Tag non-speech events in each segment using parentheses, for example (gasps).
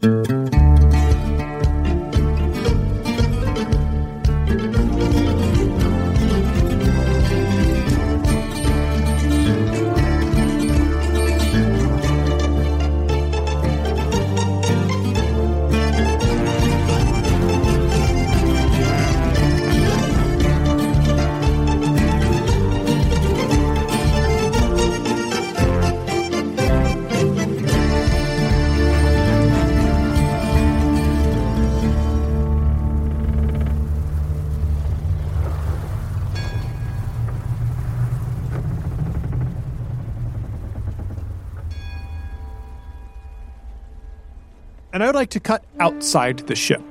Thank you. And I would like to cut outside the ship.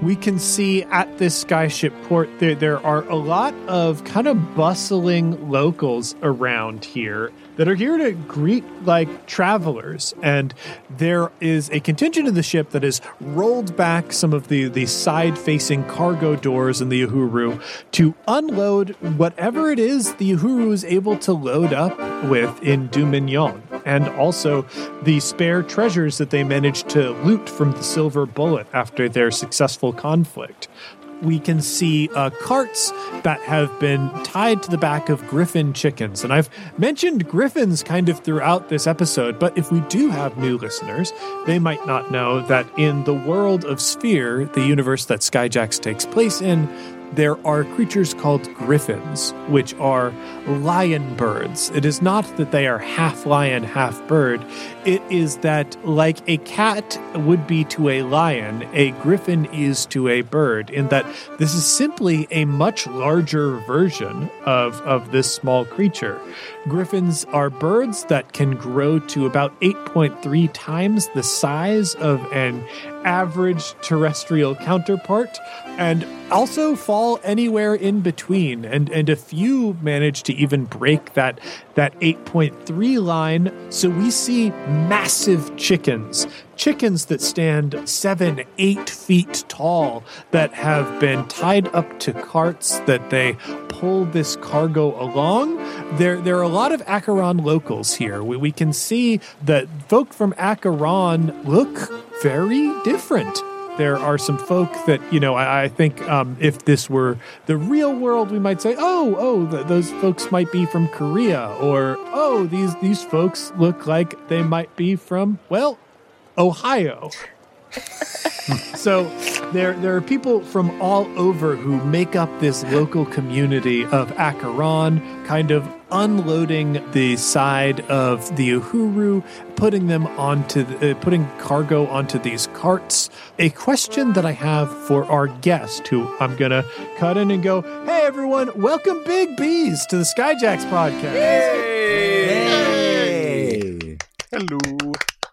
We can see at this skyship port there there are a lot of kind of bustling locals around here that are here to greet like travelers and there is a contingent of the ship that has rolled back some of the the side facing cargo doors in the Uhuru to unload whatever it is the Uhuru is able to load up with in Dumignon and also the spare treasures that they managed to loot from the Silver Bullet after their successful conflict. We can see uh, carts that have been tied to the back of griffin chickens. And I've mentioned griffins kind of throughout this episode, but if we do have new listeners, they might not know that in the world of Sphere, the universe that Skyjacks takes place in, there are creatures called griffins, which are lion birds. It is not that they are half lion, half bird. It is that, like a cat would be to a lion, a griffin is to a bird, in that this is simply a much larger version of, of this small creature. Griffins are birds that can grow to about 8.3 times the size of an average terrestrial counterpart and also fall anywhere in between and and a few manage to even break that that 8.3 line so we see massive chickens chickens that stand seven, eight feet tall that have been tied up to carts that they pull this cargo along. There, there are a lot of Acheron locals here. We, we can see that folk from Acheron look very different there are some folk that you know I, I think um, if this were the real world, we might say, oh, oh, th- those folks might be from Korea, or oh, these these folks look like they might be from well, Ohio. (laughs) so there there are people from all over who make up this local community of Acheron, kind of unloading the side of the Uhuru, putting them onto the, uh, putting cargo onto these carts. A question that I have for our guest, who I'm gonna cut in and go, "Hey everyone, welcome Big Beaz to the Skyjacks podcast." Hey. Hello.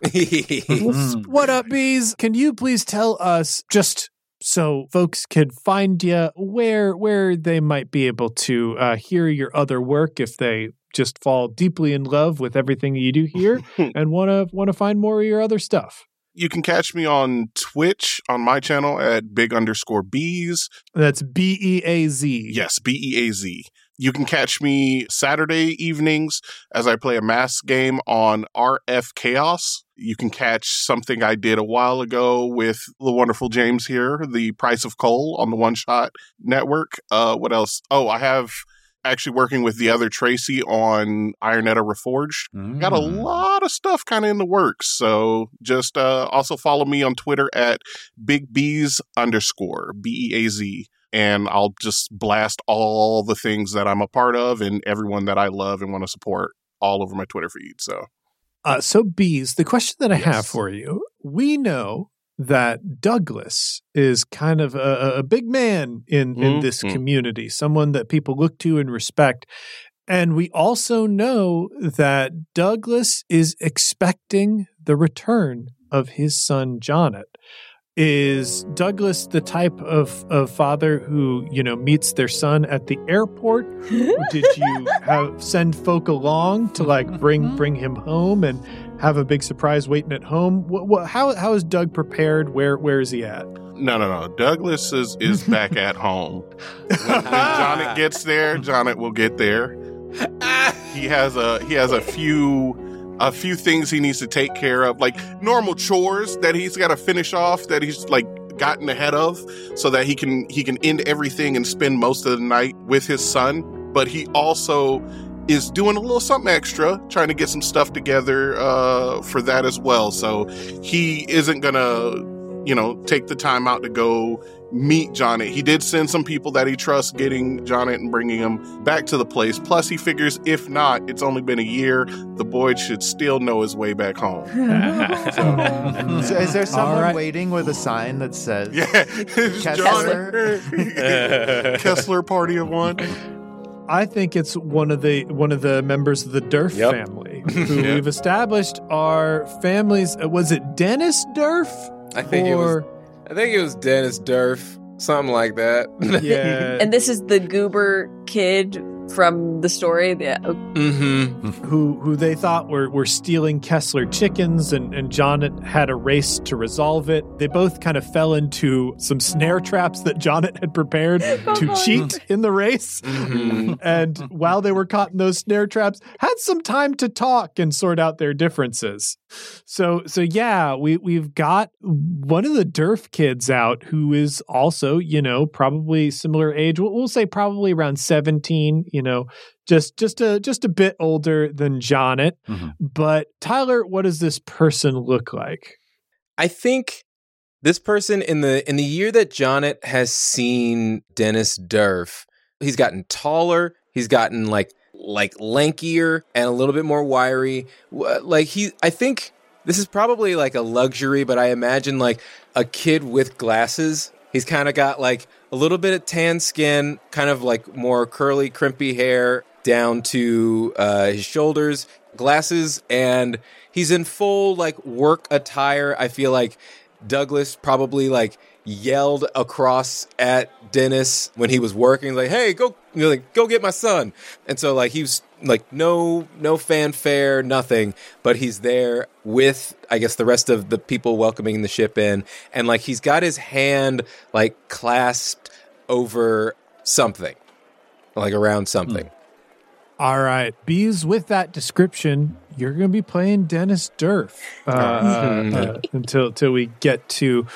(laughs) what up, bees? Can you please tell us just so folks can find you where where they might be able to uh, hear your other work if they just fall deeply in love with everything you do here (laughs) and want to want to find more of your other stuff. You can catch me on Twitch on my channel at big underscore bees. That's B E A Z. Yes, B E A Z. You can catch me Saturday evenings as I play a mass game on RF Chaos. You can catch something I did a while ago with the wonderful James here, the price of coal on the One Shot Network. Uh, what else? Oh, I have actually working with the other Tracy on Ironetta Reforged. Mm. Got a lot of stuff kind of in the works. So just uh, also follow me on Twitter at Big Beaz underscore B E A Z and I'll just blast all the things that I'm a part of and everyone that I love and want to support all over my Twitter feed. So, uh, so bees, the question that I yes. have for you, we know that Douglas is kind of a, a big man in, mm-hmm. in this community, someone that people look to and respect. And we also know that Douglas is expecting the return of his son Jonet. Is Douglas the type of, of father who, you know, meets their son at the airport? (laughs) Did you have send folk along to like bring (laughs) bring him home and have a big surprise waiting at home? What, what, how how is Doug prepared? Where where is he at? No, no, no. Douglas is is back (laughs) at home. When, when Jonet gets there, Jonet will get there. He has a he has a few a few things he needs to take care of, like normal chores that he's got to finish off that he's like gotten ahead of, so that he can he can end everything and spend most of the night with his son. But he also is doing a little something extra, trying to get some stuff together uh, for that as well. So he isn't gonna, you know, take the time out to go meet Jonet. He did send some people that he trusts getting Jonet and bringing him back to the place. Plus, he figures if not, it's only been a year, the boy should still know his way back home. (laughs) So is there someone right. waiting with a sign that says Yeah, Kessler? (laughs) Kessler party of one. I think it's one of the one of the members of the Durf Yep. family (laughs) who Yeah. we've established are families. uh, Was it Dennis Durf? I think it was. Or- I think it was Dennis Durf, something like that. (laughs) yeah, And this is the goober kid from the story. Yeah. mm-hmm. who who they thought were were stealing Kessler chickens, and and Jonet had a race to resolve it. They both kind of fell into some snare traps that Jonet had prepared (laughs) to cheat in the race. Mm-hmm. and while they were caught in those snare traps, had some time to talk and sort out their differences. So so yeah, we we've got one of the Durf kids out who is also, you know, probably similar age. We'll, we'll say probably around 17, you know, just just a just a bit older than Jonet. Mhm. But Tyler, what does this person look like? I think this person in the in the year that Jonet has seen Dennis Durf, he's gotten taller. He's gotten like like lankier and a little bit more wiry. Like he, I think this is probably like a luxury, but I imagine like a kid with glasses. He's kind of got like a little bit of tan skin, kind of like more curly, crimpy hair down to uh, his shoulders, glasses, and he's in full like work attire. I feel like Douglas probably like yelled across at Dennis when he was working, like, "Hey, go, you know, like, go get my son." And so like he was like no no fanfare, nothing, but he's there with I guess the rest of the people welcoming the ship in, and like he's got his hand like clasped over something, like around something. All right, bees. With that description, you're going to be playing Dennis Durf uh, (laughs) uh, until until we get to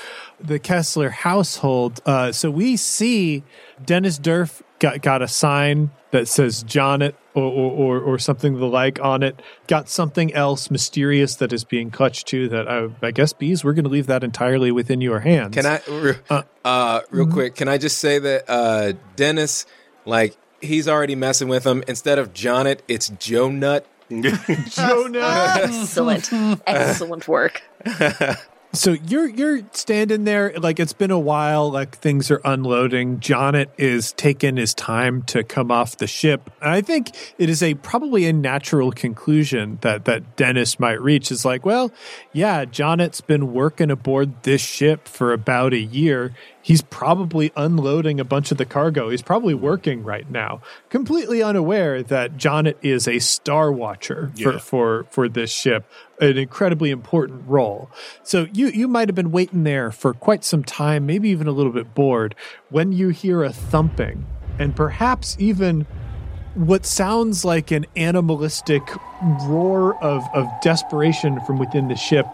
the Kessler household. Uh, so we see Dennis Durf got got a sign that says Jonet or, or or or something the like on it. Got something else mysterious that is being clutched to. That I, I guess bees. We're going to leave that entirely within your hands. Can I, re- Uh, uh, real mhm. quick, can I just say that uh, Dennis, like, he's already messing with him. Instead of Jonet, it's Joe Nut. (laughs) Jonah? (laughs) Excellent. Excellent work. (laughs) So you're you're standing there like it's been a while, like things are unloading. Jonet is taking his time to come off the ship. And I think it is a probably a natural conclusion that that Dennis might reach is like, well, yeah, Jonet's been working aboard this ship for about a year. He's probably unloading a bunch of the cargo. He's probably working right now, completely unaware that Jonet is a star watcher for, Yeah. for for this ship, an incredibly important role. So you you might have been waiting there for quite some time, maybe even a little bit bored, when you hear a thumping and perhaps even what sounds like an animalistic roar of, of desperation from within the ship.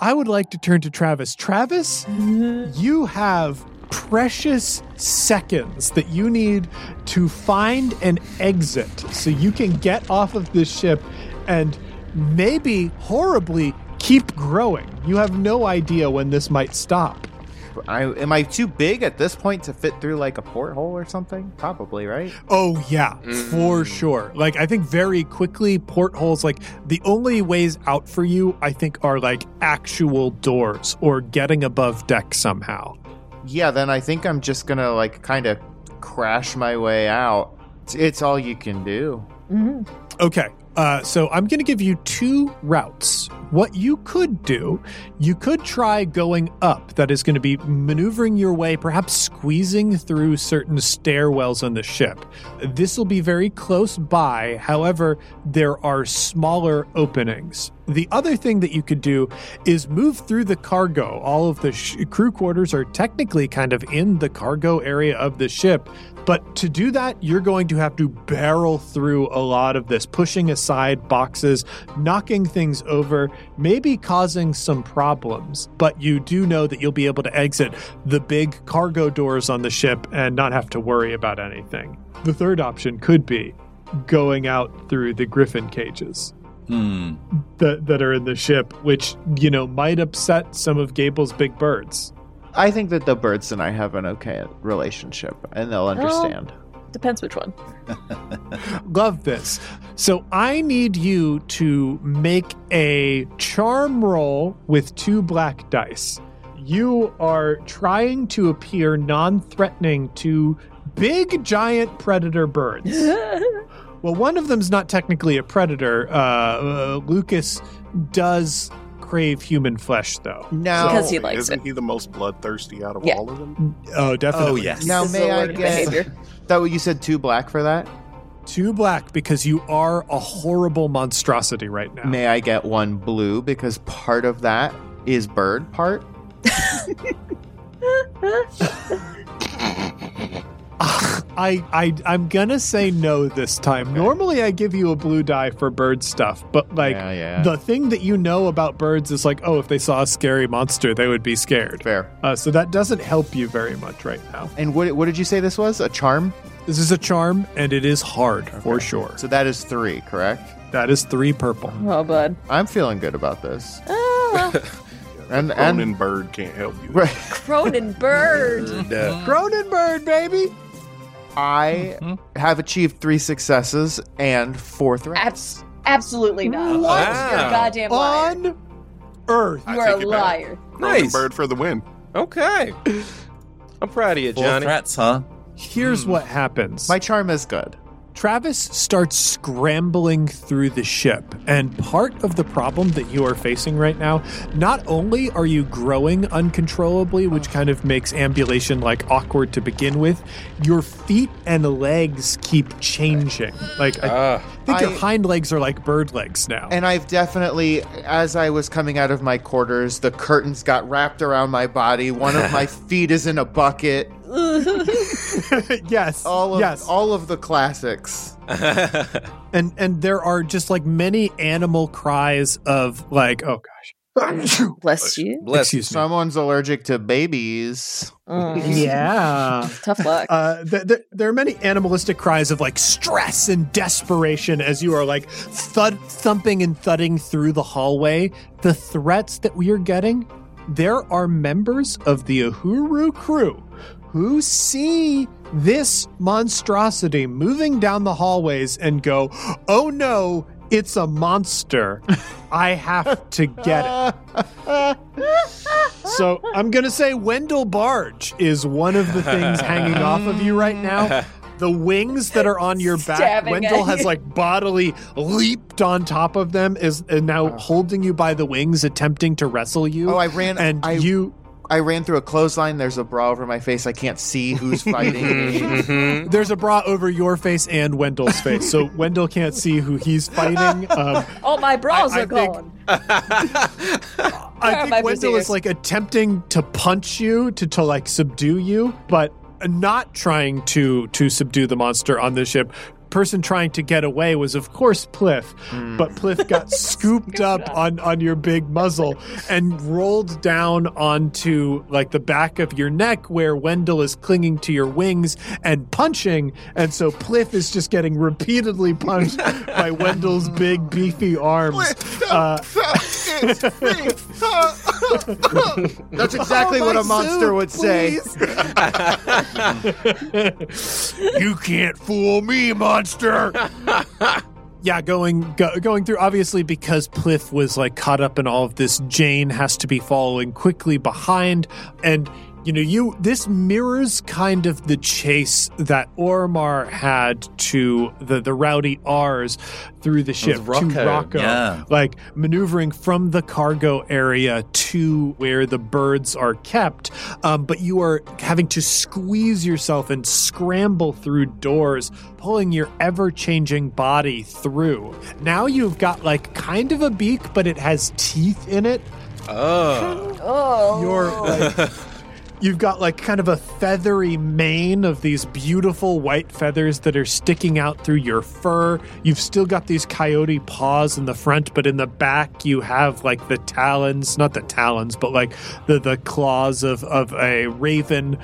I would like to turn to Travis. Travis, you have precious seconds that you need to find an exit so you can get off of this ship and maybe horribly keep growing. You have no idea when this might stop. I, am I too big at this point to fit through like a porthole or something? Probably, right? Oh yeah, for mm. sure. Like I think very quickly portholes like the only ways out for you I think are like actual doors or getting above deck somehow. Yeah, then I think I'm just gonna like kind of crash my way out. It's, it's all you can do. Mm-hmm. Okay. Uh, so I'm going to give you two routes. What you could do, you could try going up. That is going to be maneuvering your way, perhaps squeezing through certain stairwells on the ship. This will be very close by. However, there are smaller openings. The other thing that you could do is move through the cargo. All of the sh- crew quarters are technically kind of in the cargo area of the ship. But to do that, you're going to have to barrel through a lot of this, pushing aside boxes, knocking things over, maybe causing some problems. But you do know that you'll be able to exit the big cargo doors on the ship and not have to worry about anything. The third option could be going out through the griffin cages Hmm. that, that are in the ship, which, you know, might upset some of Gable's big birds. I think that the birds and I have an okay relationship, and they'll understand. Depends which one. (laughs) Love this. So I need you to make a charm roll with two black dice. You are trying to appear non threatening to big, giant predator birds. (laughs) well, one of them's not technically a predator. Uh, uh, Lucas does crave human flesh, though. Now, Because he likes Isn't it. he the most bloodthirsty out of Yeah. all of them? Oh, definitely. Oh, yes. now This is may a I learned get behavior. (laughs) that? What you said, two black for that? Two black because you are a horrible monstrosity right now. May I get one blue because part of that is bird part? (laughs) (laughs) I, I I'm gonna say no this time. Normally I give you a blue die for bird stuff, but like Yeah, yeah. the thing that you know about birds is like, oh, if they saw a scary monster, they would be scared. Fair. Uh, so that doesn't help you very much right now. And what what did you say this was? A charm? This is a charm, and it is hard for sure. So that is three, correct? That is three purple. Oh, bud. I'm feeling good about this. Ah, (laughs) And Ronan and Bird can't help you. right, Cronenberg. (laughs) Uh, Cronenberg, baby. I mm-hmm. have achieved three successes and four threats. Abs- absolutely not. What? You're a goddamn liar. On Earth. You I are a take back. liar. Nice. Bird for the win. Okay. (laughs) I'm proud of you, Four Johnny. threats, huh? Here's hmm. what happens. My charm is good. Travis starts scrambling through the ship, and part of the problem that you are facing right now, not only are you growing uncontrollably, which kind of makes ambulation like awkward to begin with, your feet and legs keep changing. Like I Ah. think your I- hind legs are like bird legs now. And I've definitely, as I was coming out of my quarters, the curtains got wrapped around my body. One of (laughs) my feet is in a bucket. (laughs) yes, All of yes, all of the classics. (laughs) and and there are just like many animal cries of like, oh gosh, Bless you. Bless you. Someone's allergic to babies. Mm. (laughs) Yeah. Tough luck. Uh, th- th- there are many animalistic cries of like stress and desperation as you are like thud thumping and thudding through the hallway. The threats that we are getting, there are members of the Uhuru crew who see this monstrosity moving down the hallways and go, "Oh no, it's a monster. (laughs) I have to get it." So I'm gonna say Wendell Barge is one of the things hanging off of you right now. (laughs) The wings that are on your back, Stabbing Wendell has you. like bodily leaped on top of them, is and now oh. holding you by the wings, attempting to wrestle you. Oh, I ran. and I, you. I ran through a clothesline. There's a bra over my face. I can't see who's (laughs) fighting. Mhm. There's a bra over your face and Wendell's face, so (laughs) Wendell can't see who he's fighting. Um, (laughs) All my bras I- I are think- gone. I think Wendell is like attempting to punch you to to like subdue you, but not trying to to subdue the monster on the ship. Person trying to get away was of course Pliff, but Pliff got (laughs) scooped up on on your big muzzle and rolled down onto like the back of your neck where Wendell is clinging to your wings and punching, and so Pliff is just getting repeatedly punched (laughs) by Wendell's big beefy arms. Uh, (laughs) That's exactly Oh, what a monster suit, would say. you can't fool me, monster. (laughs) yeah, going go, going through obviously because Pliff was like caught up in all of this. Jane has to be following quickly behind, and you know, you this mirrors kind of the chase that Oromar had to the the rowdy R's through the ship Rocco, to Rocco, yeah. like maneuvering from the cargo area to where the birds are kept. Um, but you are having to squeeze yourself and scramble through doors, pulling your ever changing body through. Now you've got like kind of a beak, but it has teeth in it. Oh. Oh. You're like. (laughs) You've got like kind of a feathery mane of these beautiful white feathers that are sticking out through your fur. You've still got these coyote paws in the front, but in the back you have like the talons, not the talons, but like the the claws of of a raven.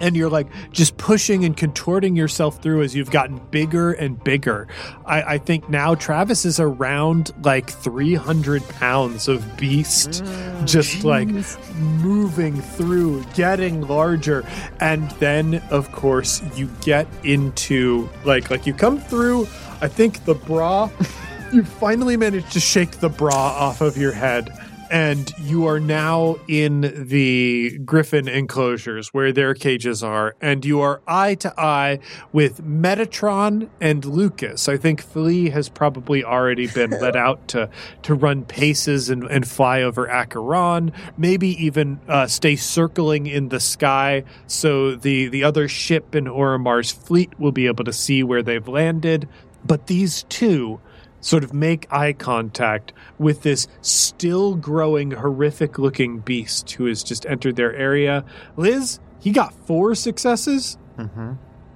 And you're like just pushing and contorting yourself through as you've gotten bigger and bigger. I, I think now Travis is around like 300 pounds of beast, mm, just like moving through, getting larger, and then of course you get into like like you come through. I think the bra. (laughs) you finally manage to shake the bra off of your head. And you are now in the griffin enclosures where their cages are, and you are eye to eye with Metatron and Lucas. I think Flea has probably already been let (laughs) out to to run paces and, and fly over Acheron, maybe even uh, stay circling in the sky so the, the other ship in Oromar's fleet will be able to see where they've landed. But these two sort of make eye contact with this still growing, horrific looking beast who has just entered their area. Liz, he got four successes. Mm-hmm.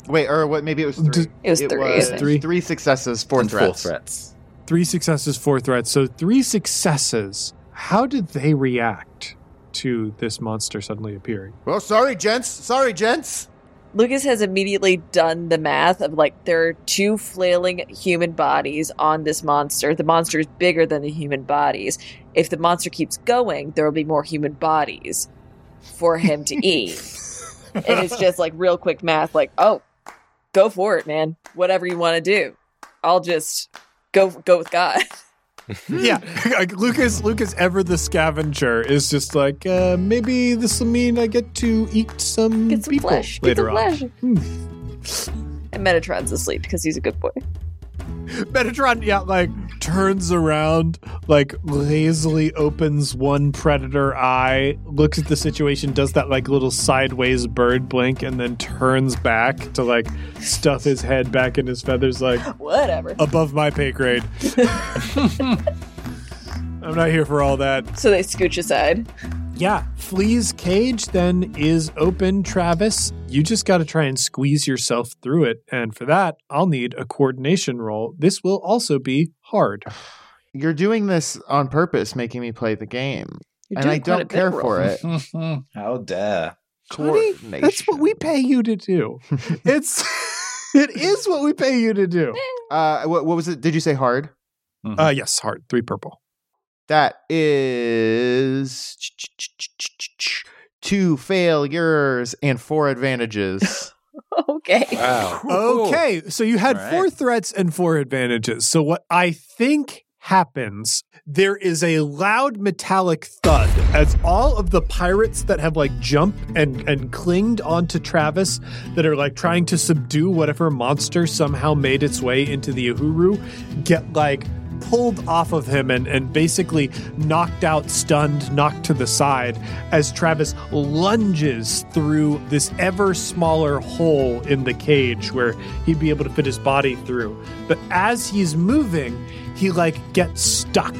Wait, or what? Maybe it was three. It was three, was. Three. three successes, four and threats. four threats. Three successes, four threats. So three successes. How did they react to this monster suddenly appearing? Well, sorry, gents. Sorry, gents. Lucas has immediately done the math of like there are two flailing human bodies on this monster. The monster is bigger than the human bodies. If the monster keeps going, there will be more human bodies for him to (laughs) eat. and it's just like real quick math like, oh, go for it, man. Whatever you want to do. I'll just go go with God. (laughs) (laughs) yeah, (laughs) like Lucas, Lucas, ever the scavenger, is just like uh, maybe this will mean I get to eat some Get some people flesh. Get later some on. flesh. And Metatron's asleep because he's a good boy. Metatron, yeah, like turns around, like lazily opens one predator eye, looks at the situation, does that like little sideways bird blink, and then turns back to like stuff his head back in his feathers, like Whatever. above my pay grade. (laughs) I'm not here for all that. So they scooch aside. Yeah, Flea's cage then is open, Travis. You just got to try and squeeze yourself through it. And for that, I'll need a coordination roll. This will also be hard. (sighs) You're doing this on purpose, making me play the game, You're and I don't care Roll. for it. (laughs) How dare. Honey, that's what we pay you to do. (laughs) it's (laughs) it is what we pay you to do. Uh, what, what was it? Did you say hard? Uh yes, hard. Three purple. That is two failures and four advantages. (laughs) Okay. Wow. Okay, so you had All right. four threats and four advantages. So what I think happens, there is a loud metallic thud as all of the pirates that have like jumped and and clinged onto Travis that are like trying to subdue whatever monster somehow made its way into the Uhuru get like pulled off of him and, and basically knocked out, stunned, knocked to the side as Travis lunges through this ever smaller hole in the cage where he'd be able to fit his body through. But as he's moving, he like gets stuck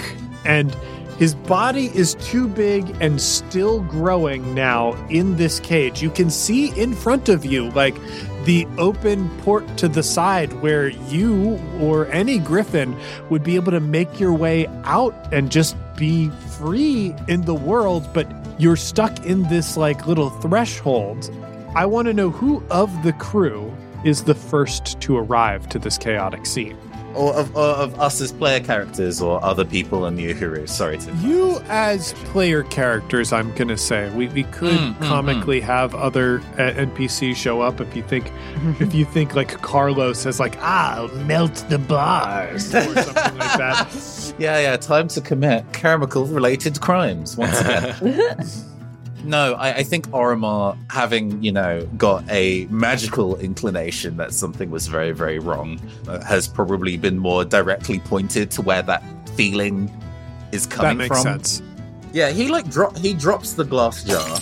and his body is too big and still growing now in this cage. You can see in front of you, like the open port to the side where you or any griffin would be able to make your way out and just be free in the world, but you're stuck in this like little threshold. I want to know who of the crew is the first to arrive to this chaotic scene. Or of, or of us as player characters or other people in the Uhuru. Sorry to. You as player characters, I'm gonna say we, we could Mm, mm, comically have other uh, NPCs show up if you think if you think like Carlos has like ah I'll melt the bars or something like that. (laughs) Yeah, yeah. Time to commit chemical related crimes once again. (laughs) No, I, I think Oromar, having, you know, got a magical inclination that something was very, very wrong, uh, has probably been more directly pointed to where that feeling is coming from. That makes from. sense. Yeah, he like drop he drops the glass jar,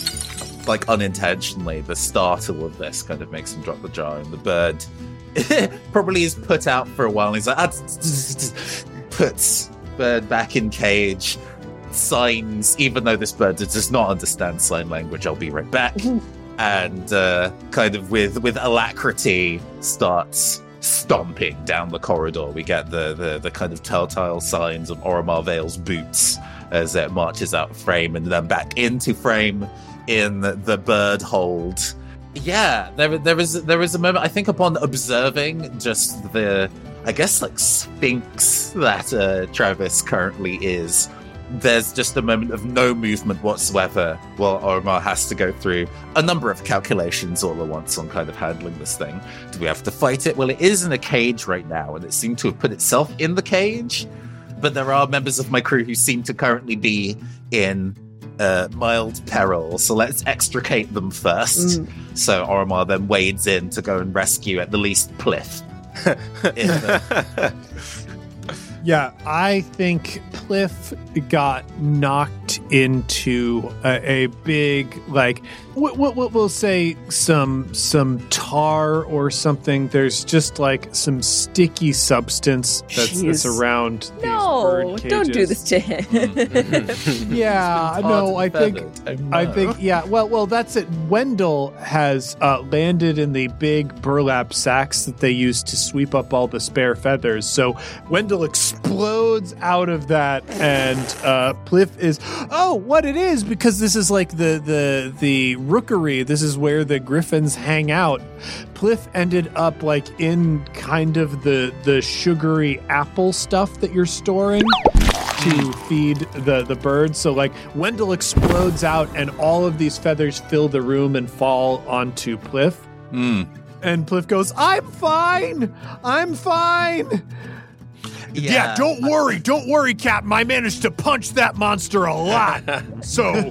like unintentionally. The startle of this kind of makes him drop the jar, and the bird (laughs) probably is put out for a while. And he's like, ah, puts bird back in cage, signs, even though this bird does not understand sign language. I'll be right back, and uh, kind of with with alacrity starts stomping down the corridor. We get the the, the kind of telltale signs of Oromar Vale's boots as it marches out frame and then back into frame in the bird hold. Yeah, there there is there is a moment I think upon observing just the I guess like sphinx that uh, Travis currently is. There's just a moment of no movement whatsoever while Oromar has to go through a number of calculations all at once on kind of handling this thing. Do we have to fight it? Well, it is in a cage right now, and it seemed to have put itself in the cage but there are members of my crew who seem to currently be in uh, mild peril. So let's extricate them first. So Oromar then wades in to go and rescue at the least (laughs) the- Yeah, I think Pliff got knocked into a, a big like what what what we'll say some some tar or something. There's just like some sticky substance that's, that's Jeez. around. these No, bird don't do this to him. (laughs) Yeah, (laughs) no, I think I think (laughs) yeah. Well, well, that's it. Wendell has uh, landed in the big burlap sacks that they use to sweep up all the spare feathers. So Wendell explodes out of that, and uh, Pliff is oh, what it is because this is like the the the rookery. This is where the griffins hang out. Pliff ended up like in kind of the the sugary apple stuff that you're storing to feed the the birds. So like Wendell explodes out, and all of these feathers fill the room and fall onto Pliff. Hmm. And Pliff goes, "I'm fine. I'm fine." Yeah. don't worry, don't worry, Captain. I managed to punch that monster a lot, so (laughs)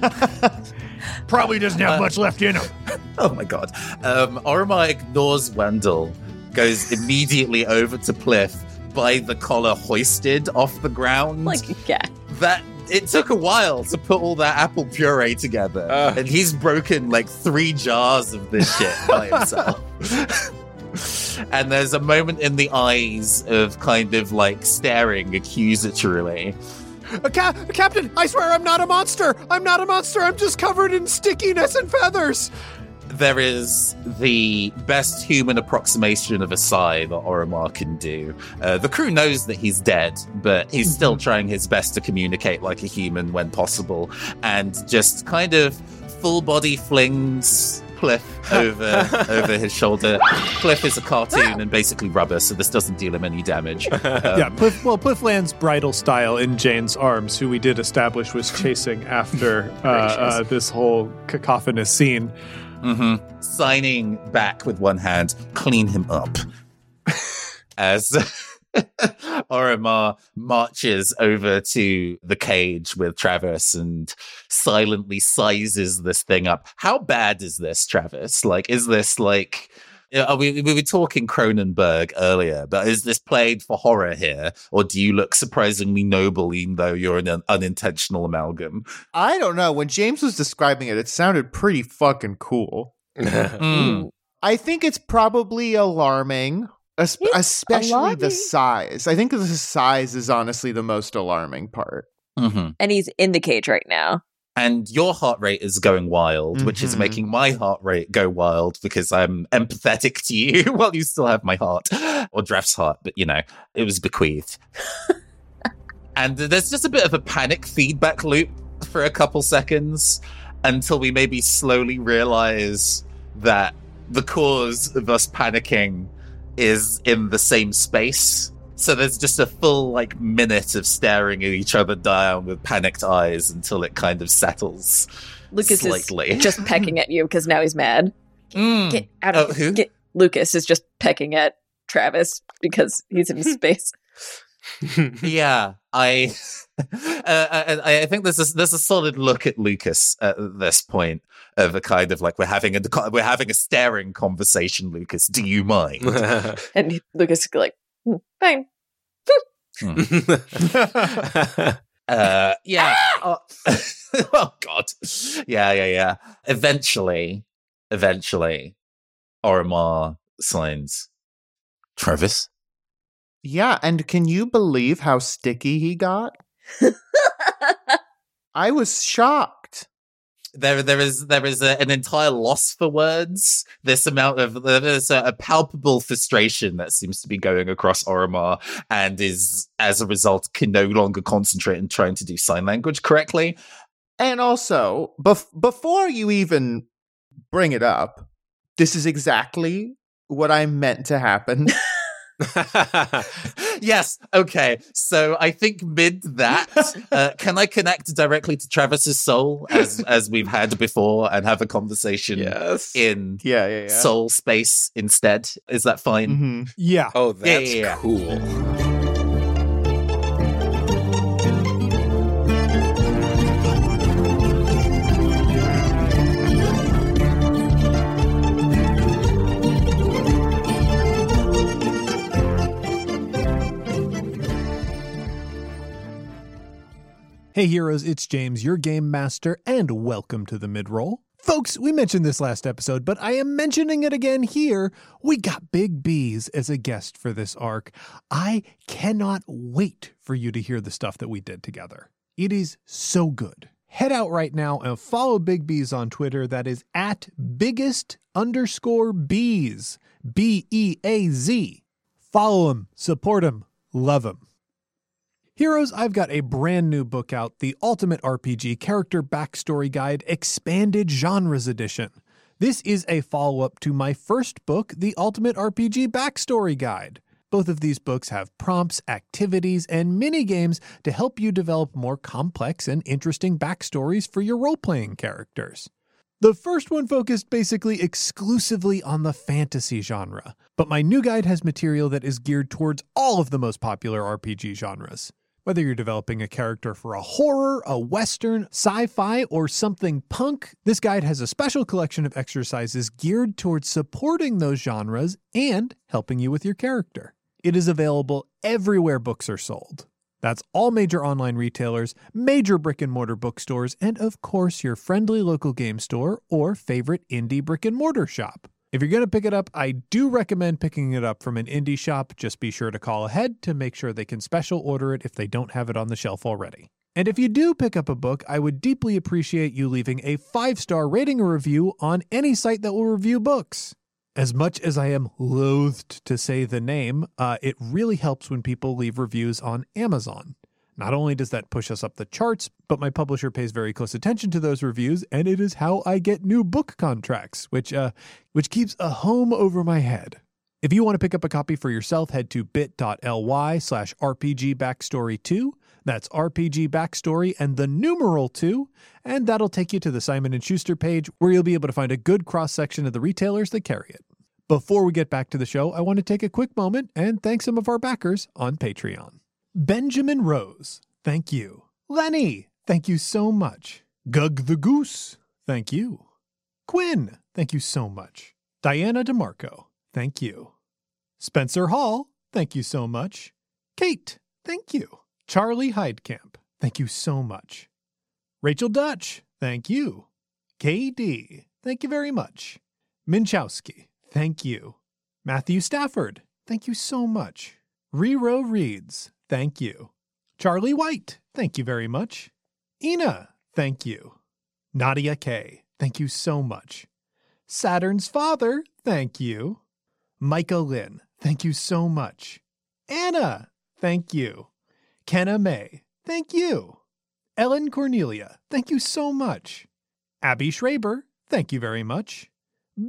probably doesn't have much left in him. (laughs) Oh my god. Um, Oromar ignores Wendell, goes immediately over to Pliff by the collar hoisted off the ground. like, yeah. that it took a while to put all that apple puree together, Ugh. and he's broken like three jars of this shit by himself. (laughs) (laughs) and there's a moment in the eyes of kind of like staring accusatorily. Uh, Ca- Captain, I swear I'm not a monster. I'm not a monster. I'm just covered in stickiness and feathers. There is the best human approximation of a sigh that Oromar can do. Uh, the crew knows that he's dead, but he's still trying his best to communicate like a human when possible, and just kind of full body flings Pliff (laughs) over over his shoulder. Pliff is a cartoon and basically rubber, so this doesn't deal him any damage. (laughs) Um, yeah, Pliff, well, Pliff lands bridal style in Jane's arms, who we did establish was chasing after (laughs) uh, uh, this whole cacophonous scene. hmm Signing back with one hand, clean him up. As (laughs) Oromar marches over to the cage with Travis and silently sizes this thing up. How bad is this, Travis? Like, is this like. Are we, we were talking Cronenberg earlier, but is this played for horror here? Or do you look surprisingly noble even though you're an unintentional amalgam? I don't know. When James was describing it, it sounded pretty fucking cool. (laughs) Mm. I think it's probably alarming, es- especially the size. I think the size is honestly the most alarming part. Mhm. And he's in the cage right now. and your heart rate is going wild, which is Mhm. making my heart rate go wild because I'm empathetic to you (laughs) while you still have my heart (gasps) or Draft's heart, but you know, it was bequeathed. (laughs) and there's just a bit of a panic feedback loop for a couple seconds until we maybe slowly realize that the cause of us panicking is in the same space. So there's just a full like minute of staring at each other down with panicked eyes until it kind of settles. Lucas Slightly. is just (laughs) pecking at you because now he's mad. Mm. Get out of Oh, who? Get, Lucas is just pecking at Travis because he's in (laughs) space. Yeah, I, (laughs) uh, I, I think there's a, there's a solid look at Lucas at this point of a kind of like we're having a we're having a staring conversation. Lucas, do you mind? (laughs) And Lucas is like, "Hmm, fine. (laughs) uh, yeah. oh, oh God. Yeah, yeah, yeah. Eventually, eventually, Oromar signs. Travis. Yeah, and can you believe how sticky he got? (laughs) I was shocked. there there is there is a, an entire loss for words. This amount of there is a, a palpable frustration that seems to be going across Oromar, and is as a result can no longer concentrate in trying to do sign language correctly. And also, bef- before you even bring it up, this is exactly what I meant to happen. (laughs) (laughs) yes. Okay. So I think mid that, (laughs) uh, can I connect directly to Travis's soul as (laughs) as we've had before and have a conversation yes. in yeah, yeah, yeah. soul space instead? Is that fine? Mhm. Yeah. Oh, that's Yeah, yeah, yeah. cool. Hey heroes, it's James, your game master, and welcome to the midroll. Folks, we mentioned this last episode, but I am mentioning it again here. We got Big Beaz as a guest for this arc. I cannot wait for you to hear the stuff that we did together. It is so good. Head out right now and follow Big Beaz on Twitter. That is at biggest underscore bees. B E A Z. Follow him, support him, love him. Heroes, I've got a brand new book out, the Ultimate RPG Character Backstory Guide Expanded Genres Edition. This is a follow up to my first book, the Ultimate RPG Backstory Guide. Both of these books have prompts, activities, and mini games to help you develop more complex and interesting backstories for your role playing characters. The first one focused basically exclusively on the fantasy genre, but my new guide has material that is geared towards all of the most popular RPG genres. Whether you're developing a character for a horror, a western, sci fi, or something punk, this guide has a special collection of exercises geared towards supporting those genres and helping you with your character. It is available everywhere books are sold. That's all major online retailers, major brick and mortar bookstores, and of course your friendly local game store or favorite indie brick and mortar shop. If you're going to pick it up, I do recommend picking it up from an indie shop. Just be sure to call ahead to make sure they can special order it if they don't have it on the shelf already. And if you do pick up a book, I would deeply appreciate you leaving a five star rating or review on any site that will review books. As much as I am loathed to say the name, uh, it really helps when people leave reviews on Amazon. Not only does that push us up the charts, but my publisher pays very close attention to those reviews, and it is how I get new book contracts, which uh, which keeps a home over my head. If you want to pick up a copy for yourself, head to bit.ly slash RPG Backstory 2. That's RPG Backstory and the numeral 2, and that'll take you to the Simon & Schuster page where you'll be able to find a good cross-section of the retailers that carry it. Before we get back to the show, I want to take a quick moment and thank some of our backers on Patreon. Benjamin Rose, thank you. Lenny, thank you so much. Gug the Goose, thank you. Quinn, thank you so much. Diana DeMarco, thank you. Spencer Hall, thank you so much. Kate, thank you. Charlie Heidkamp, thank you so much. Rachel Dutch, thank you. KD, thank you very much. Minchowski, thank you. Matthew Stafford, thank you so much. Rero Reeds, thank you. Charlie White, thank you very much. Ina, thank you. Nadia K, thank you so much. Saturn's father, thank you. Micah Lynn, thank you so much. Anna, thank you. Kenna May, thank you. Ellen Cornelia, thank you so much. Abby Schraber, thank you very much.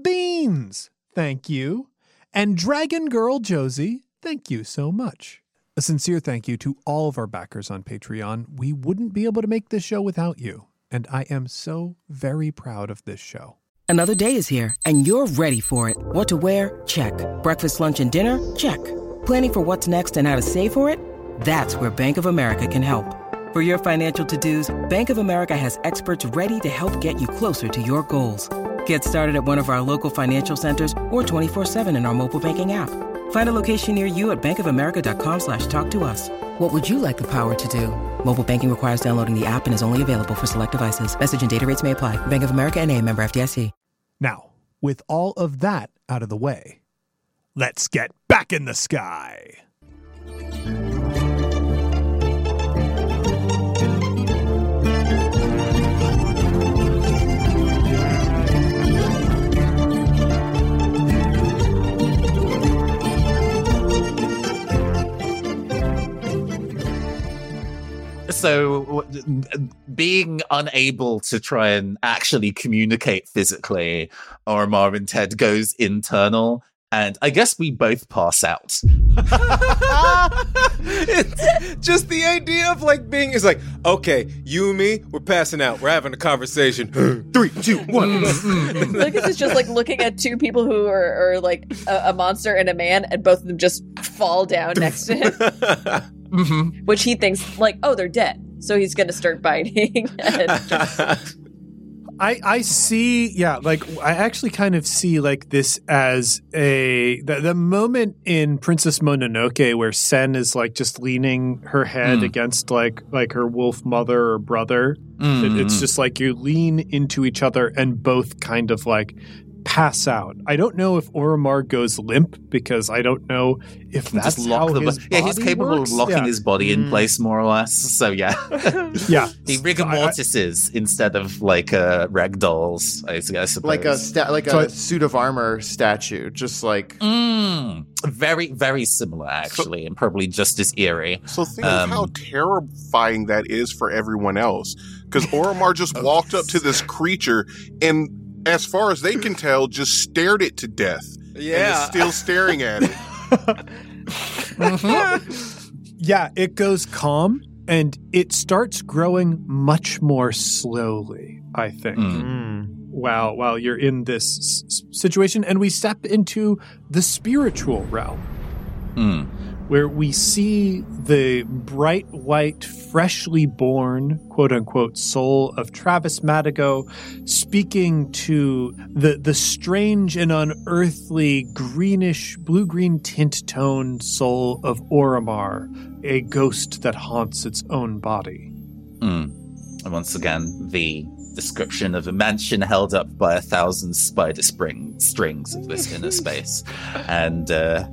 Beans, thank you. And Dragon Girl Josie, thank you so much. A sincere thank you to all of our backers on Patreon. We wouldn't be able to make this show without you, and I am so very proud of this show. Another day is here, and you're ready for it. What to wear? Check. Breakfast, lunch, and dinner? Check. Planning for what's next and how to save for it? That's where Bank of America can help. For your financial to-dos, Bank of America has experts ready to help get you closer to your goals. Get started at one of our local financial centers or 24-7 in our mobile banking app. Find a location near you at bankofamerica.com slash talk to us. What would you like the power to do? Mobile banking requires downloading the app and is only available for select devices. Message and data rates may apply. Bank of America and a member FDIC. Now, with all of that out of the way, let's get back in the sky. So, uh, being unable to try and actually communicate physically, Oromar and Ted goes internal, and I guess we both pass out. (laughs) It's just the idea of like being is like, okay, you and me, we're passing out. We're having a conversation. (gasps) Three, two, one. Mm, mm, mm. (laughs) Lucas is just like looking at two people who are, are like a, a monster and a man, and both of them just fall down next to him, (laughs) Mhm. which he thinks like, oh, they're dead. So he's gonna start biting. (laughs) and just- (laughs) I I see yeah like I actually kind of see like this as a the, the moment in Princess Mononoke where San is like just leaning her head Mm. against like like her wolf mother or brother It- Mm, it's mm. just like you lean into each other and both kind of like pass out. I don't know if Oromar goes limp because I don't know if that's just how the his yeah, he's capable works. of locking Yeah. his body in Mm. place more or less. (laughs) So yeah, yeah. he rigor I- I- mortises instead of like uh, ragdolls. I, I suppose like a sta- like a So I- suit of armor statue, just like Mm, very very similar actually, and probably just as eerie. So think Um, of how terrifying that is for everyone else. Because Oromar just (laughs) walked up to this creature and, as far as they can tell, just stared it to death. And is yeah. still staring at it. (laughs) Yeah, it goes calm and it starts growing much more slowly, I think. Mm. While while you're in this s- situation and we step into the spiritual realm Mm. Where we see the bright white freshly born quote unquote soul of Travis Madigo speaking to the the strange and unearthly greenish blue green tint toned soul of Oromar a ghost that haunts its own body. Mm. And once again, the description of a mansion held up by a thousand spider spring strings of this inner (laughs) space, and uh,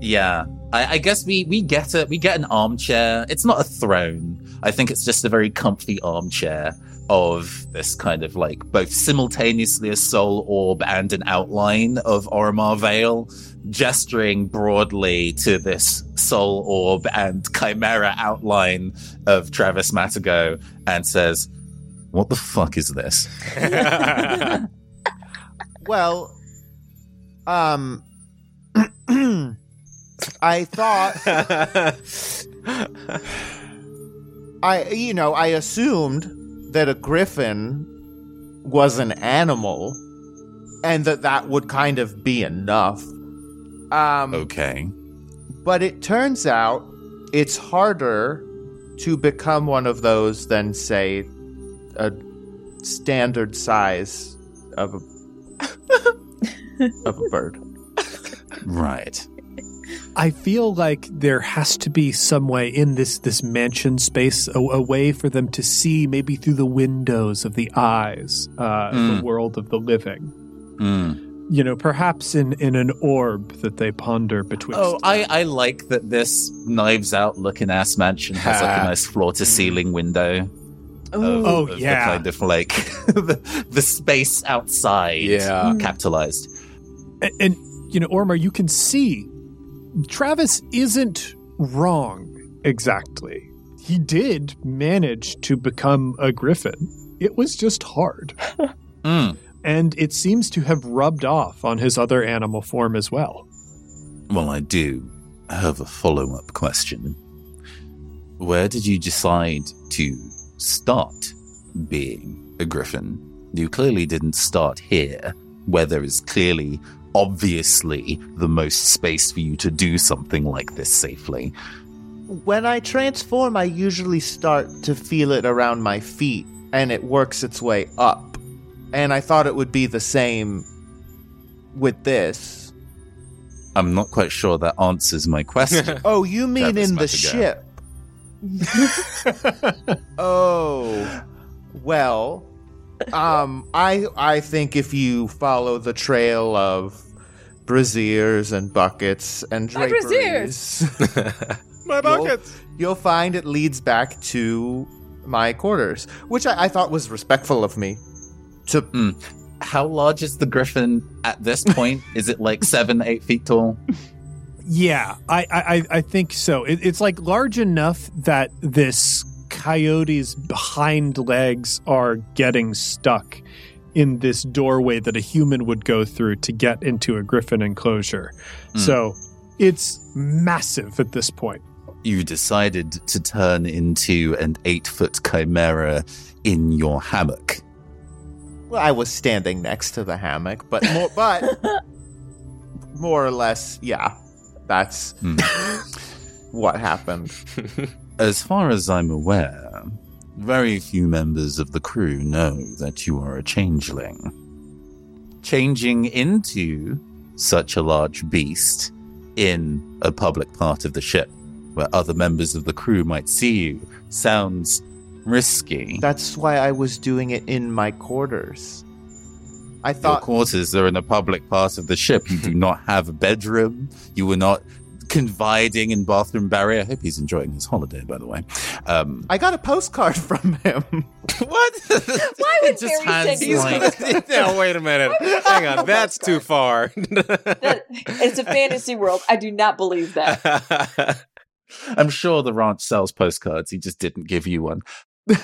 yeah, I, I guess we we get a we get an armchair. It's not a throne. I think it's just a very comfy armchair of this kind of like both simultaneously a soul orb and an outline of Oromar Vale, gesturing broadly to this soul orb and chimera outline of Travis Madigo and says, What the fuck is this? (laughs) well, um, (clears throat) I thought (laughs) I you know I assumed that a griffin was an animal, and that that would kind of be enough. Um, Okay. But it turns out it's harder to become one of those than, say, a standard size of a (laughs) of a bird. Right. I feel like there has to be some way in this this mansion space, a, a way for them to see maybe through the windows of the eyes, uh, Mm. the world of the living. Mm. You know, perhaps in in an orb that they ponder between. Oh, I, I like that this knives out looking ass mansion has like a nice floor to ceiling window. of- Oh, of yeah. The kind of like (laughs) the, the space outside Yeah. capitalized. and, and you know, Oromar, you can see Travis isn't wrong exactly. He did manage to become a griffin. It was just hard. (laughs) Mm. And it seems to have rubbed off on his other animal form as well. Well, I do have a follow up question. Where did you decide to start being a griffin? You clearly didn't start here, where there is clearly, obviously, the most space for you to do something like this safely. when I transform, I usually start to feel it around my feet, and it works its way up. And I thought it would be the same with this. I'm not quite sure that answers my question. (laughs) Oh, you mean in the ship? (laughs) oh, well, um, I I think if you follow the trail of braziers and buckets and My draperies, (laughs) My You'll- You'll find it leads back to my quarters, which I, I thought was respectful of me. To mm. How large is the griffin at this point? is it like seven, eight feet tall? Yeah, I I, I- I think so. It, it's like large enough that this coyote's hind legs are getting stuck in this doorway that a human would go through to get into a griffin enclosure. So it's massive at this point. You decided to turn into an eight foot chimera in your hammock. well, I was standing next to the hammock, but more, but (laughs) more or less, yeah, that's Hmm. (laughs) what happened. (laughs) As far as I'm aware, very few members of the crew know that you are a changeling. Changing into such a large beast in a public part of the ship where other members of the crew might see you sounds risky. That's why I was doing it in my quarters. I Your thought quarters are in a public part of the ship. You do (laughs) not have a bedroom. You were not confiding in bathroom barrier. I hope he's enjoying his holiday, by the way. Um, I got a postcard from him. (laughs) what? (laughs) Why would Just Barry send you like- like, (laughs) now wait a minute. Hang on, that's too far. that? It's a fantasy world. I do not believe that. I'm sure the ranch sells postcards. He just didn't give you one. It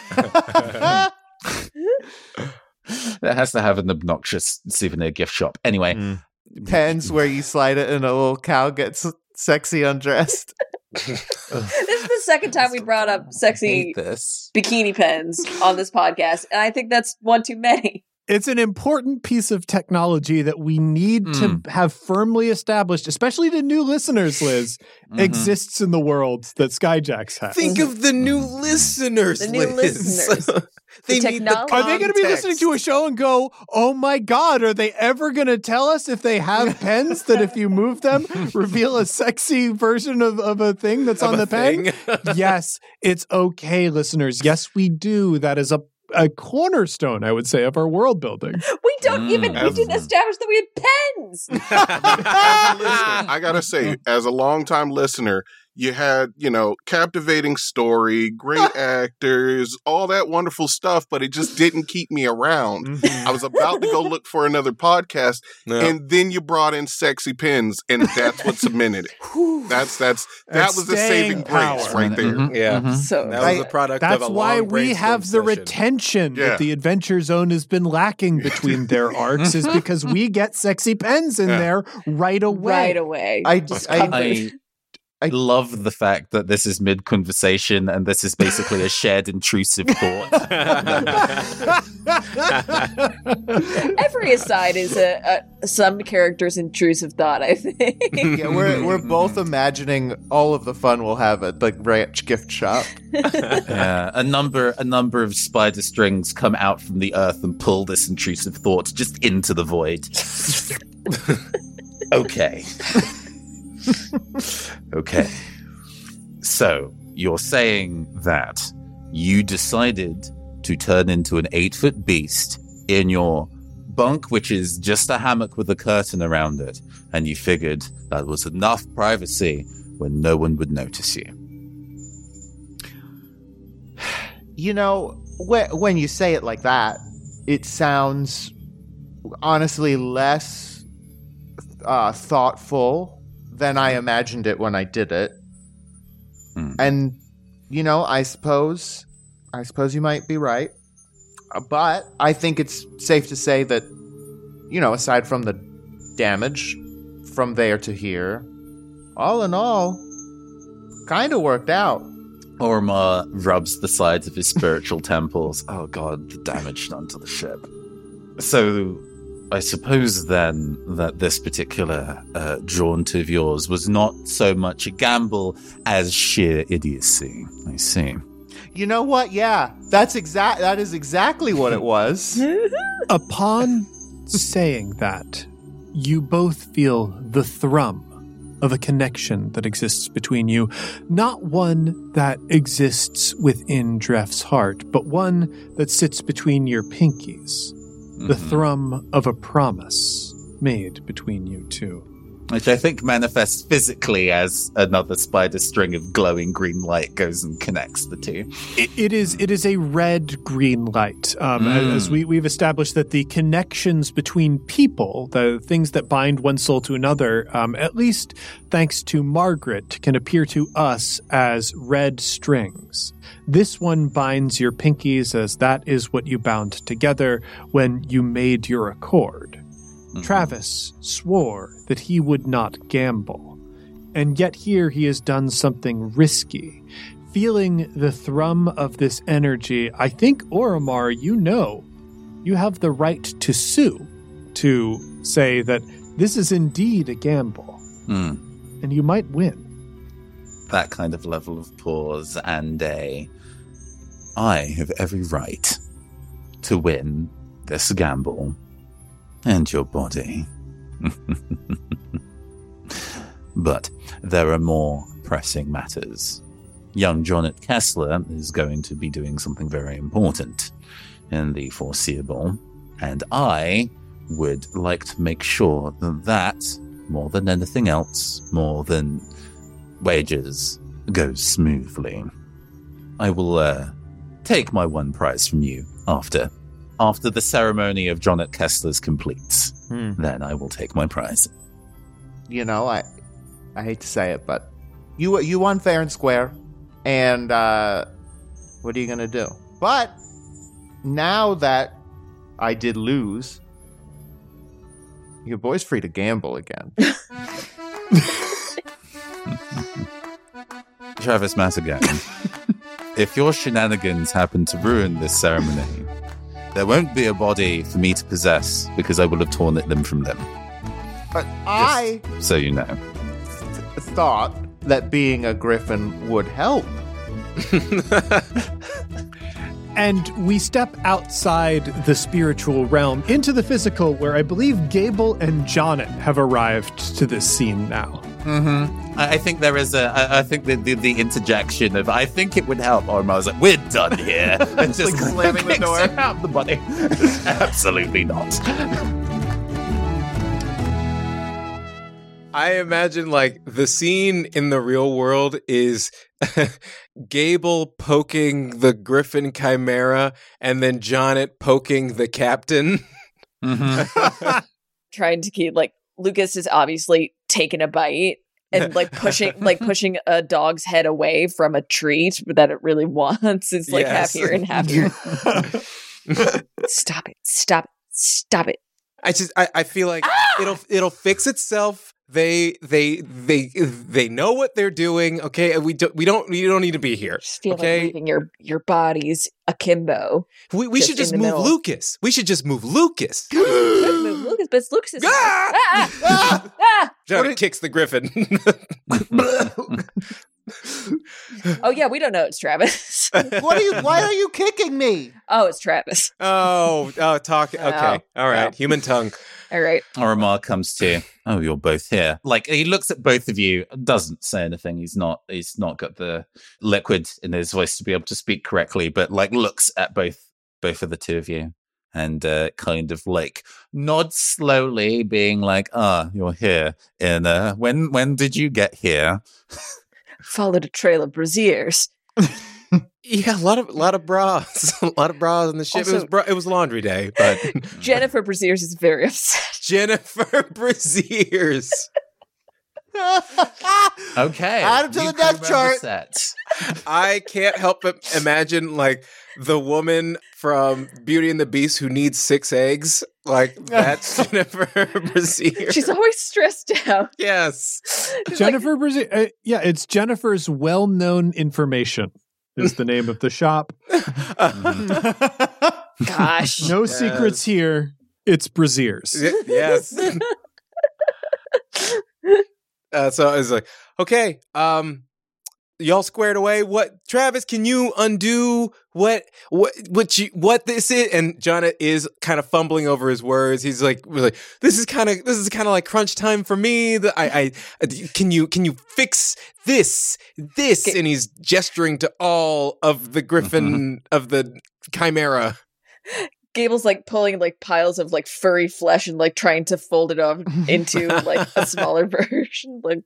has to have an obnoxious souvenir gift shop. Anyway, Mm. Pens where you slide it and a little cow gets sexy undressed. (laughs) this is the second time we brought up sexy this. bikini pens on this podcast, and I think that's one too many. It's an important piece of technology that we need Mm. to have firmly established, especially to new listeners, Liz, Mhm. exists in the world that Skyjacks has. Think of the new listeners. The new Liz. listeners. (laughs) they The need the technology. Are they going to be listening to a show and go, "Oh my God"? Are they ever going to tell us if they have (laughs) pens that if you move them, (laughs) reveal a sexy version of, of a thing that's Of on the pen? yes, it's okay, listeners. Yes, we do. That is a a cornerstone, I would say, of our world building. (laughs) We don't Mm. even we didn't establish that we had pens. I gotta say, (laughs) as a longtime listener, you had, you know, captivating story, great (laughs) actors, all that wonderful stuff, but it just didn't keep me around. Mm-hmm. I was about to go (laughs) look for another podcast, No. and then you brought in sexy pins, and that's what cemented it. That's that's that That's was the saving grace right there. Mhm, Yeah. mhm. So That was I- a product That's of a why long we have the session. retention Yeah. that the Adventure Zone has been lacking between their (laughs) arcs, is because we get sexy pens in Yeah. there right away. right away. I- just I- covered. I, I love the fact that this is mid conversation and this is basically a shared intrusive thought. (laughs) Every aside is a, a some character's intrusive thought. I think. Yeah, we're we're both imagining all of the fun we'll have at the ranch gift shop. (laughs) Yeah, a number a number of spider strings come out from the earth and pull this intrusive thought just into the void. (laughs) okay. (laughs) okay. So, you're saying that you decided to turn into an 8-foot beast in your bunk which is just a hammock with a curtain around it and you figured that was enough privacy when no one would notice you. (sighs) You know, wh- when you say it like that, it sounds honestly less uh, thoughtful than I imagined it when I did it. Hmm. And you know, I suppose, I suppose you might be right, Uh, but I think it's safe to say that, you know, aside from the damage from there to here, all in all, kind of worked out. Orma rubs the sides of his spiritual (laughs) temples. Oh god, the damage done to the ship. So I suppose then that this particular uh, jaunt of yours was not so much a gamble as sheer idiocy. I see. You know what? Yeah, that's exact. That is exactly what it was. (laughs) Upon saying that, you both feel the thrum of a connection that exists between you. Not one that exists within Dref's heart, but one that sits between your pinkies. The Mhm. thrum of a promise made between you two. Which I think manifests physically as another spider string of glowing green light goes and connects the two. It, it is it is a red green light. Um, Mm. As we we've established that the connections between people, the things that bind one soul to another, um, at least thanks to Margaret, can appear to us as red strings. This one binds your pinkies, as that is what you bound together when you made your accord. Travis swore that he would not gamble. And yet here he has done something risky. Feeling the thrum of this energy, I think, Oromar, you know, you have the right to sue, to say that this is indeed a gamble, Hmm. and you might win. that kind of level of pause and a I have every right to win this gamble and your body. (laughs) but there are more pressing matters. Young Jonet Kessler is going to be doing something very important in the foreseeable, and I would like to make sure that that, more than anything else, more than wages goes smoothly. I will uh, take my one prize from you after after the ceremony of Jonet Kessler's completes. Hmm. Then I will take my prize. You know, I I hate to say it, but you you won fair and square, and uh, what are you gonna do? But now that I did lose, your boy's free to gamble again. (laughs) Travis Matagan, (laughs) if your shenanigans happen to ruin this ceremony, there won't be a body for me to possess because I will have torn it limb from limb. But I So you know. thought that being a griffin would help. (laughs) And we step outside the spiritual realm into the physical, where I believe Gable and Jonet have arrived to this scene now. Mm-hmm. I, I think there is a. I, I think the, the the interjection of I think it would help. Or I was like, "We're done here," (laughs) and just Like slamming the door. out the body. (laughs) Absolutely not. I imagine like the scene in the real world is (laughs) Gable poking the Griffin Chimera and then Jonet poking the captain. Mm-hmm. Trying to keep like Lucas is obviously taking a bite and like (laughs) pushing like pushing a dog's head away from a treat that it really (laughs) wants. It's like half Yes. here and half here. (laughs) stop it. Stop it. Stop it. I just I, I feel like ah! it'll it'll fix itself. They they they they know what they're doing. Okay, we don't we don't we don't need to be here. Just feel Okay. like leaving your your bodies akimbo. We, we Just should just move middle. Lucas. We should just move Lucas. (gasps) Could move Lucas, but it's Lucas's (laughs) Ah! ah, ah, ah. Jonet kicks the Griffin. (laughs) (laughs) (laughs) Oh yeah, we don't know it's Travis. (laughs) What are you? Why are you kicking me? oh, it's Travis. oh oh talk. (laughs) Okay, Oh. all right. Oh. Human tongue. All right. Oromar comes to, oh, you're both here. Like he looks at both of you, doesn't say anything. He's not, he's not got the liquid in his voice to be able to speak correctly, but like looks at both, both of the two of you, and uh, kind of like nods slowly, being like, ah, you're here. And uh, when, when did you get here? Followed a trail of braziers. (laughs) Yeah, a lot of a lot of bras, (laughs) a lot of bras on the ship. it was bra- it was laundry day, but (laughs) Jennifer Braziers is very upset. Jennifer Braziers. (laughs) Okay, Add him to the death co-member chart. Set. I can't help but imagine like the woman from Beauty and the Beast who needs six eggs. Like (laughs) that's Jennifer (laughs) Brazier. She's always stressed out. yes. She's Jennifer Brazil. Uh, yeah, it's Jennifer's well-known information. Is the name of the shop. gosh. No Yes. secrets here. It's Braziers. Y- yes. Uh, so I was like, okay, um, y'all squared away. What, Travis? Can you undo what, what, what you, what this is? And Jonah is kind of fumbling over his words. He's like, we're like, this is kind of, this is kind of like crunch time for me. The, I, I, can you, can you fix this, this? Okay. And he's gesturing to all of the griffin of the chimera. Gable's like pulling like piles of like furry flesh and like trying to fold it off into (laughs) like a smaller (laughs) version. Like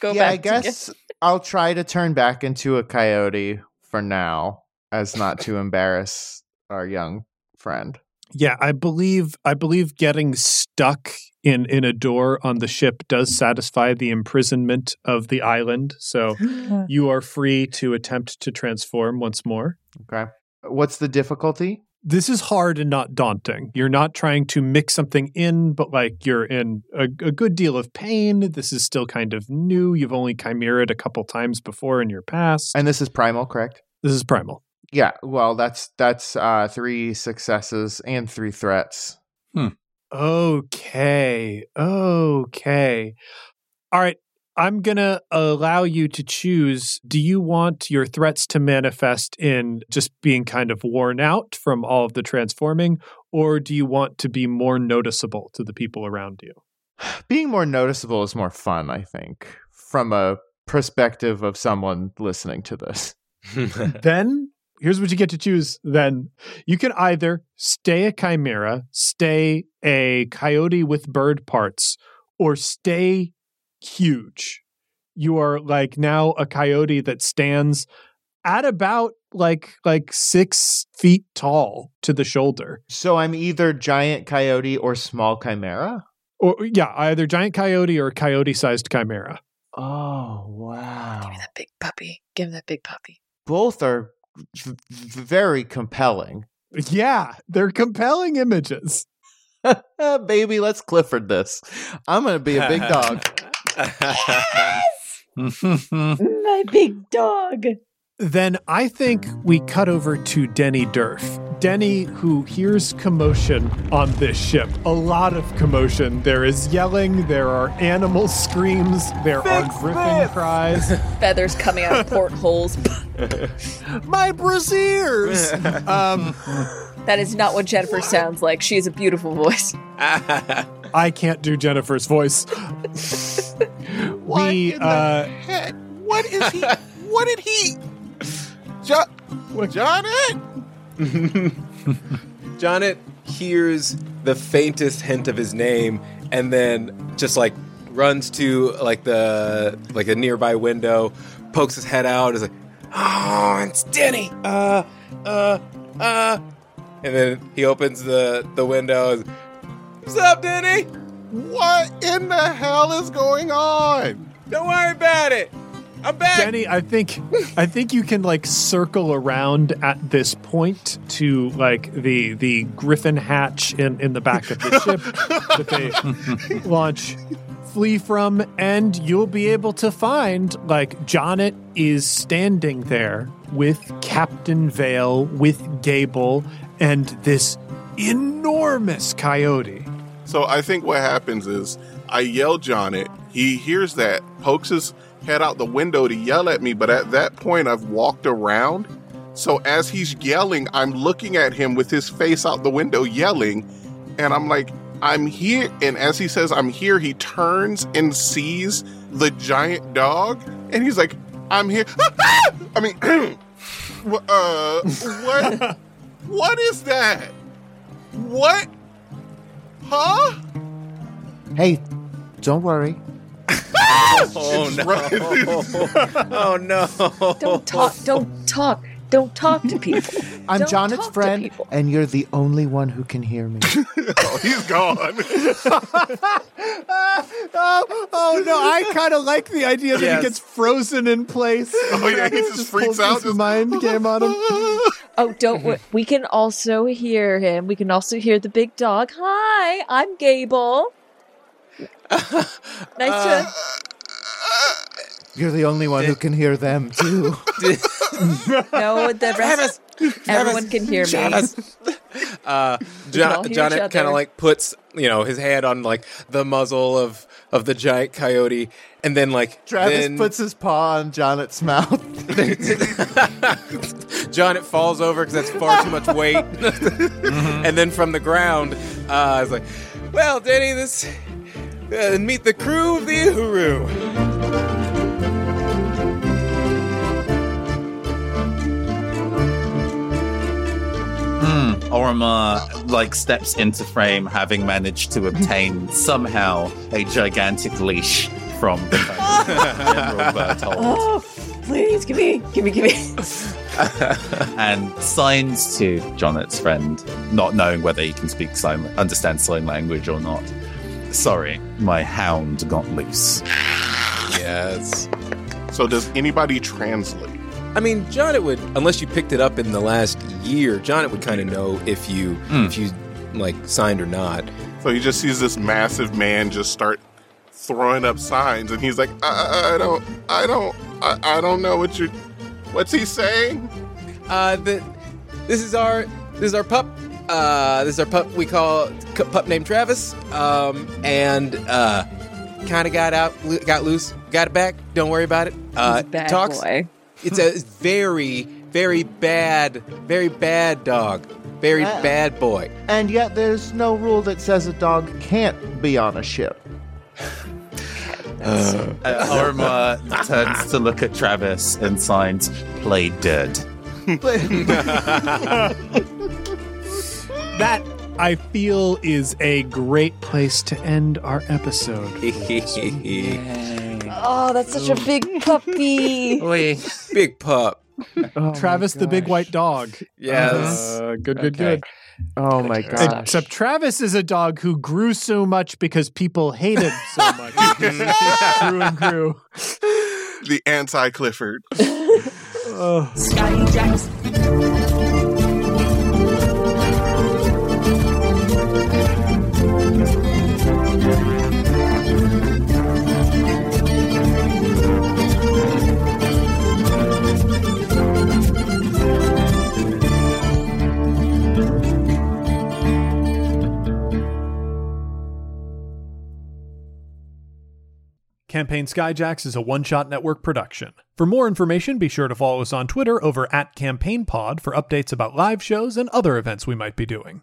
go back. yeah, back. I guess I'll try to turn back into a coyote for now, as not to (laughs) embarrass our young friend. Yeah, I believe I believe getting stuck in in a door on the ship does satisfy the imprisonment of the island. So (gasps) you are free to attempt to transform once more. Okay. What's the difficulty? This is hard and not daunting. You're not trying to mix something in, but like you're in a, a good deal of pain. This is still kind of new. You've only chimeraed a couple times before in your past. And this is primal, correct? this is primal. Yeah. Well, that's that's uh, three successes and three threats. Okay. Okay. All right. I'm going to allow you to choose. Do you want your threats to manifest in just being kind of worn out from all of the transforming, or do you want to be more noticeable to the people around you? (sighs) Being more noticeable is more fun, I think, from a perspective of someone listening to this. (laughs) then here's what you get to choose. Then you can either stay a chimera, stay a coyote with bird parts, or stay huge. You are like now a coyote that stands at about like like six feet tall to the shoulder. So I'm either giant coyote or small chimera. Or yeah, either giant coyote or coyote sized chimera. Oh wow! Give me that big puppy. Give him that big puppy. Both are v- v- very compelling. Yeah, they're compelling images. (laughs) Baby, let's Clifford this. I'm gonna be a big dog. (laughs) My big dog. Then I think we cut over to Denny Durf. Denny, who hears commotion on this ship, a lot of commotion. There is yelling, there are animal screams, there are griffin cries. (laughs) Feathers coming out of (laughs) portholes. My braziers! (laughs) um, that is not what Jennifer sounds like. She has a beautiful voice. I can't do Jennifer's voice. What we, in the uh, heck? What is he? what did he? Jo- Johnny? (laughs) Jonet hears the faintest hint of his name and then just like runs to like the like a nearby window, pokes his head out, is like, "Oh, it's Denny." Uh, uh, uh, and then he opens the the window. and, What's up, Denny? What in the hell is going on? Don't worry about it. I'm back. Denny, I think I think you can like circle around at this point to like the the griffin hatch in, in the back of the (laughs) ship that they launch flee from, and you'll be able to find like Jonet is standing there with Captain Vale, with Gable, and this enormous coyote. So I think what happens is I yell Jonet. He hears that, pokes his head out the window to yell at me, but at that point I've walked around. So as he's yelling, I'm looking at him with his face out the window yelling, and I'm like, I'm here. And as he says, I'm here, he turns and sees the giant dog, and he's like, I'm here. (laughs) I mean, (clears throat) uh, what? (laughs) what is that? What? Huh? Hey, don't worry. (laughs) Oh no! (laughs) (laughs) oh no! Don't talk. Don't talk. Don't talk to people. I'm Don't Jonet's friend, and you're the only one who can hear me. (laughs) Oh, he's gone. oh, (laughs) oh no, I kind of like the idea that Yes. he gets frozen in place. Oh, yeah, he just freaks out, this just- mind game on him. (laughs) Oh, don't. wor- We can also hear him. We can also hear the big dog. Hi, I'm Gable. nice to. Uh, You're the only one who can hear them too. (laughs) No, the rest. Everyone can hear me. Uh, John, John each kind of like puts you know his hand on like the muzzle of of the giant coyote, and then like Travis then puts his paw on Jonet's mouth. (laughs) Jonet falls over because that's far too much weight, (laughs) and then from the ground, uh, it's like, well, Danny, this uh, meet the crew of the Uhuru. Orma like steps into frame, having managed to obtain somehow a gigantic leash from the (laughs) General Berthold, Oh, please give me, give me, give me. (laughs) and signs to Jonet's friend, not knowing whether he can speak sign, understand sign language or not. Sorry, my hound got loose. Yes. So does anybody translate? I mean, Jonet would unless you picked it up in the last year. Jonet would kind of know if you if you like signed or not. So he just sees this massive man just start throwing up signs, and he's like, I, I don't, I don't, I, I don't know what you, what's he saying? Uh, the, this is our this is our pup. Uh, this is our pup. We call c- pup named Travis. Um, and uh, kind of got out, got loose, got it back. Don't worry about it. Uh, Bad talks. boy. It's a very, very bad, very bad dog. Very Uh, bad boy. and yet there's no rule that says a dog can't be on a ship. Uh, Orma turns to look at Travis and signs, "Play dead." (laughs) That I feel is a great place to end our episode. (laughs) Oh, that's such a big puppy. (laughs) Big pup. Travis the big white dog. Yes. Uh, good, good, Okay. good. Oh my god! Except Travis is a dog who grew so much because people hated so (laughs) much. grew and grew. The anti Clifford. (laughs) Oh. Scotty Jackson. Campaign Skyjacks is a one shot network production. For more information, be sure to follow us on Twitter over at CampaignPod for updates about live shows and other events we might be doing.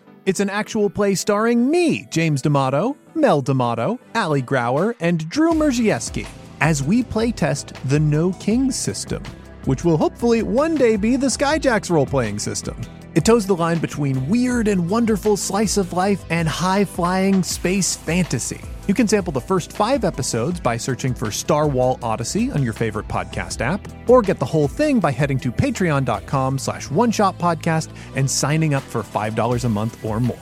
It's an actual play starring me, James D'Amato, Mel D'Amato, Ali Grauer, and Drew Merzieski, as we playtest the No Kings system, which will hopefully one day be the Skyjacks role playing system. It toes the line between weird and wonderful slice of life and high flying space fantasy. You can sample the first five episodes by searching for Star Wall Odyssey on your favorite podcast app, or get the whole thing by heading to patreon.com slash one shot podcast and signing up for $5 a month or more.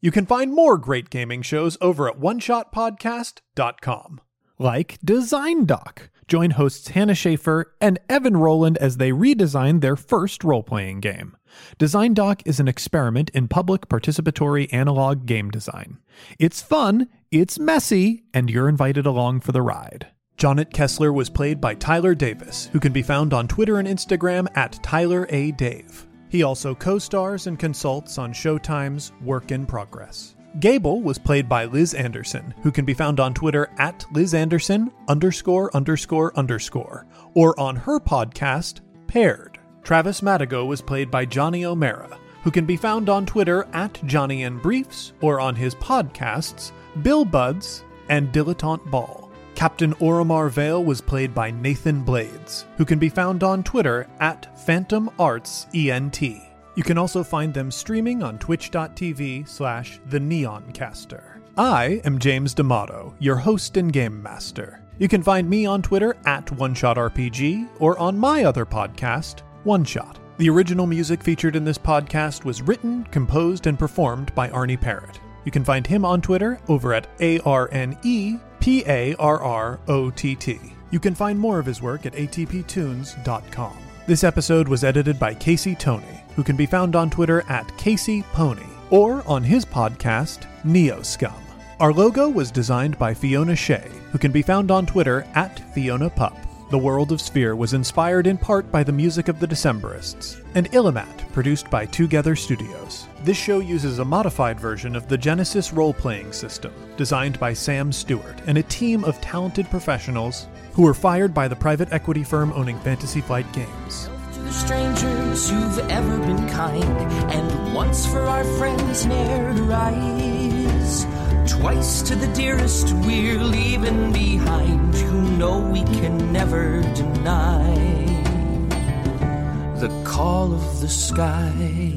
You can find more great gaming shows over at oneshotpodcast.com, like Design Doc. Join hosts Hannah Shaffer and Evan Rowland as they redesign their first role playing game. Design Doc is an experiment in public participatory analog game design. It's fun, it's messy, and you're invited along for the ride. Jonet Kessler was played by Tyler Davis, who can be found on Twitter and Instagram at Tyler A. Dave. He also co stars and consults on Showtime's Work in Progress. Gable was played by Liz Anderson, who can be found on Twitter at Liz Anderson underscore underscore underscore, or on her podcast, Paired. Travis Madigo was played by Johnny O'Mara, who can be found on Twitter at Johnny and Briefs, or on his podcasts, Bill Buds and Dilettante Ball. Captain Oromar Vale was played by Nathan Blades, who can be found on Twitter at Phantom Arts ENT. You can also find them streaming on twitch.tv slash the Neoncaster. I am James D'Amato, your host and game master. You can find me on Twitter at OneShotRPG or on my other podcast, One Shot. The original music featured in this podcast was written, composed, and performed by Arne Parrott. You can find him on Twitter over at A R N E P A R R O T T. You can find more of his work at atptunes.com. This episode was edited by Casey Tony, who can be found on Twitter at Casey Pony or on his podcast, Neo Scum. Our logo was designed by Fiona Shea, who can be found on Twitter at Fiona Pup. The World of Sphere was inspired in part by the music of the Decemberists, and Illimat, produced by Twogether Studios. This show uses a modified version of the Genesys role playing system, designed by Sam Stewart and a team of talented professionals who were fired by the private equity firm owning Fantasy Flight Games. To strangers who've ever been kind, and once for our friends ne'er to rise. Twice to the dearest we're leaving behind, know we can never deny. The call of the sky.